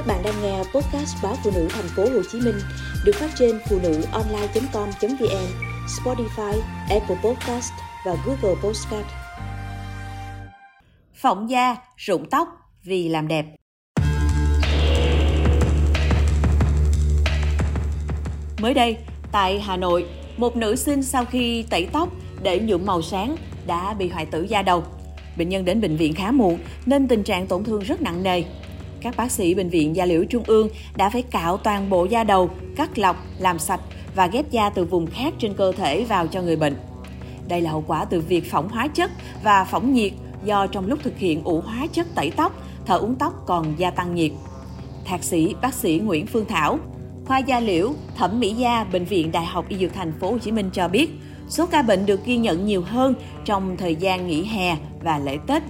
Các bạn đang nghe podcast báo phụ nữ thành phố Hồ Chí Minh được phát trên phụ nữ online.com.vn, Spotify, Apple Podcast và Google Podcast. Phỏng da, rụng tóc vì làm đẹp. Mới đây, tại Hà Nội, một nữ sinh sau khi tẩy tóc để nhuộm màu sáng đã bị hoại tử da đầu. Bệnh nhân đến bệnh viện khá muộn nên tình trạng tổn thương rất nặng nề. Các bác sĩ bệnh viện Da liễu Trung ương đã phải cạo toàn bộ da đầu, cắt lọc, làm sạch và ghép da từ vùng khác trên cơ thể vào cho người bệnh. Đây là hậu quả từ việc phỏng hóa chất và phỏng nhiệt do trong lúc thực hiện ủ hóa chất tẩy tóc, thở uống tóc còn gia tăng nhiệt. Thạc sĩ bác sĩ Nguyễn Phương Thảo, khoa da liễu, thẩm mỹ da, bệnh viện Đại học Y Dược Thành phố Hồ Chí Minh cho biết, số ca bệnh được ghi nhận nhiều hơn trong thời gian nghỉ hè và lễ Tết.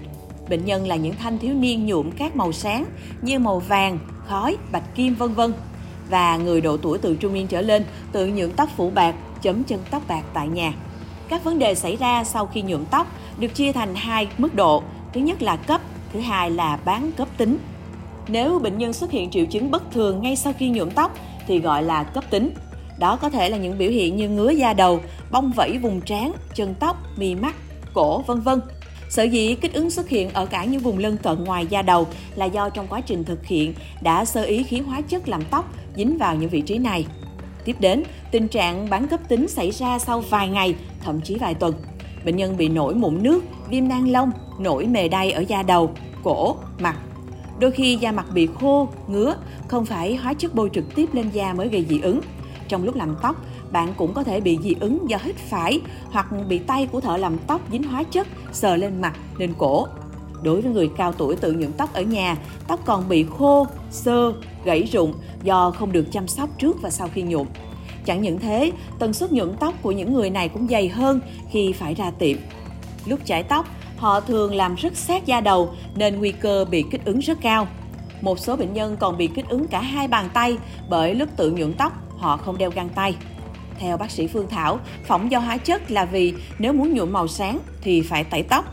Bệnh nhân là những thanh thiếu niên nhuộm các màu sáng như màu vàng, khói, bạch kim vân vân và người độ tuổi từ trung niên trở lên tự nhuộm tóc phủ bạc, chấm chân tóc bạc tại nhà. Các vấn đề xảy ra sau khi nhuộm tóc được chia thành hai mức độ. Thứ nhất là cấp, thứ hai là bán cấp tính. Nếu bệnh nhân xuất hiện triệu chứng bất thường ngay sau khi nhuộm tóc thì gọi là cấp tính. Đó có thể là những biểu hiện như ngứa da đầu, bong vẫy vùng trán, chân tóc, mì mắt, cổ, vân vân. Sở dĩ kích ứng xuất hiện ở cả những vùng lân cận ngoài da đầu là do trong quá trình thực hiện đã sơ ý khí hóa chất làm tóc dính vào những vị trí này. Tiếp đến, tình trạng bán cấp tính xảy ra sau vài ngày, thậm chí vài tuần. Bệnh nhân bị nổi mụn nước, viêm nang lông, nổi mề đay ở da đầu, cổ, mặt. Đôi khi da mặt bị khô, ngứa, không phải hóa chất bôi trực tiếp lên da mới gây dị ứng. Trong lúc làm tóc, bạn cũng có thể bị dị ứng do hít phải hoặc bị tay của thợ làm tóc dính hóa chất sờ lên mặt, lên cổ. Đối với người cao tuổi tự nhuộm tóc ở nhà, tóc còn bị khô, sơ, gãy rụng do không được chăm sóc trước và sau khi nhuộm. Chẳng những thế, tần suất nhuộm tóc của những người này cũng dày hơn khi phải ra tiệm. Lúc chải tóc, họ thường làm rất sát da đầu nên nguy cơ bị kích ứng rất cao. Một số bệnh nhân còn bị kích ứng cả hai bàn tay bởi lúc tự nhuộm tóc họ không đeo găng tay. Theo bác sĩ Phương Thảo, phỏng do hóa chất là vì nếu muốn nhuộm màu sáng thì phải tẩy tóc.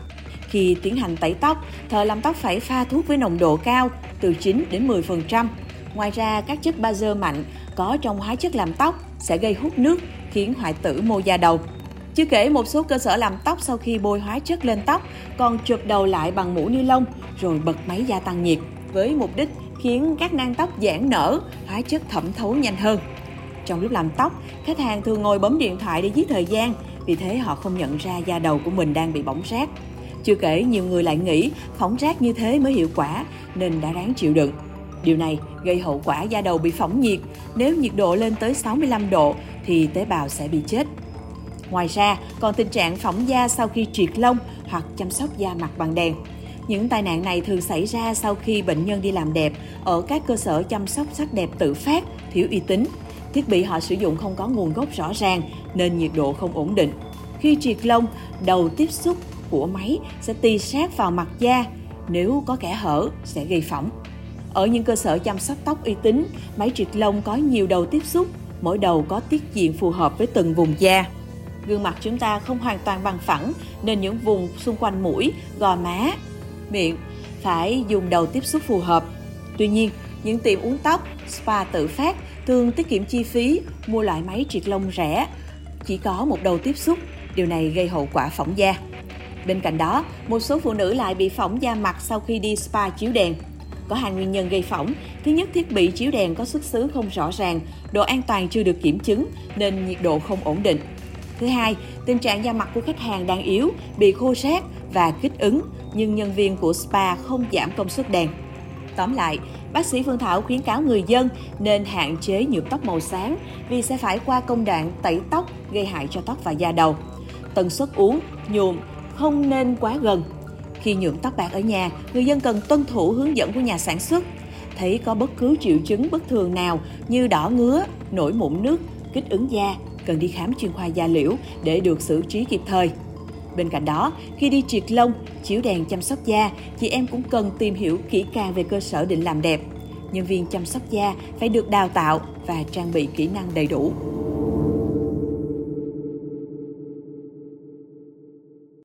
Khi tiến hành tẩy tóc, thợ làm tóc phải pha thuốc với nồng độ cao từ 9 đến 10%. Ngoài ra, các chất bazơ mạnh có trong hóa chất làm tóc sẽ gây hút nước, khiến hoại tử mô da đầu. Chưa kể một số cơ sở làm tóc sau khi bôi hóa chất lên tóc còn chụp đầu lại bằng mũ ni lông rồi bật máy gia tăng nhiệt với mục đích khiến các nang tóc giãn nở, hóa chất thẩm thấu nhanh hơn. Trong lúc làm tóc, khách hàng thường ngồi bấm điện thoại để giết thời gian, vì thế họ không nhận ra da đầu của mình đang bị bỏng rát. Chưa kể nhiều người lại nghĩ phỏng rác như thế mới hiệu quả nên đã ráng chịu đựng. Điều này gây hậu quả da đầu bị phỏng nhiệt, nếu nhiệt độ lên tới 65 độ thì tế bào sẽ bị chết. Ngoài ra, còn tình trạng phỏng da sau khi triệt lông hoặc chăm sóc da mặt bằng đèn. Những tai nạn này thường xảy ra sau khi bệnh nhân đi làm đẹp ở các cơ sở chăm sóc sắc đẹp tự phát, thiếu uy tín. Thiết bị họ sử dụng không có nguồn gốc rõ ràng nên nhiệt độ không ổn định. Khi triệt lông, đầu tiếp xúc của máy sẽ tì sát vào mặt da, nếu có kẽ hở sẽ gây phỏng. Ở những cơ sở chăm sóc tóc uy tín, máy triệt lông có nhiều đầu tiếp xúc, mỗi đầu có tiết diện phù hợp với từng vùng da. Gương mặt chúng ta không hoàn toàn bằng phẳng nên những vùng xung quanh mũi, gò má, miệng phải dùng đầu tiếp xúc phù hợp. Tuy nhiên, những tiệm uống tóc, spa tự phát thường tiết kiệm chi phí mua loại máy triệt lông rẻ, chỉ có một đầu tiếp xúc, điều này gây hậu quả phỏng da. Bên cạnh đó, một số phụ nữ lại bị phỏng da mặt sau khi đi spa chiếu đèn. Có hai nguyên nhân gây phỏng. Thứ nhất, thiết bị chiếu đèn có xuất xứ không rõ ràng, độ an toàn chưa được kiểm chứng nên nhiệt độ không ổn định. Thứ hai, tình trạng da mặt của khách hàng đang yếu, bị khô rác và kích ứng, nhưng nhân viên của spa không giảm công suất đèn. Tóm lại, bác sĩ Phương Thảo khuyến cáo người dân nên hạn chế nhuộm tóc màu sáng vì sẽ phải qua công đoạn tẩy tóc gây hại cho tóc và da đầu. Tần suất uống, nhuộm không nên quá gần. Khi nhuộm tóc bạc ở nhà, người dân cần tuân thủ hướng dẫn của nhà sản xuất. Thấy có bất cứ triệu chứng bất thường nào như đỏ ngứa, nổi mụn nước, kích ứng da, cần đi khám chuyên khoa da liễu để được xử trí kịp thời. Bên cạnh đó, khi đi triệt lông, chiếu đèn chăm sóc da, chị em cũng cần tìm hiểu kỹ càng về cơ sở định làm đẹp. Nhân viên chăm sóc da phải được đào tạo và trang bị kỹ năng đầy đủ.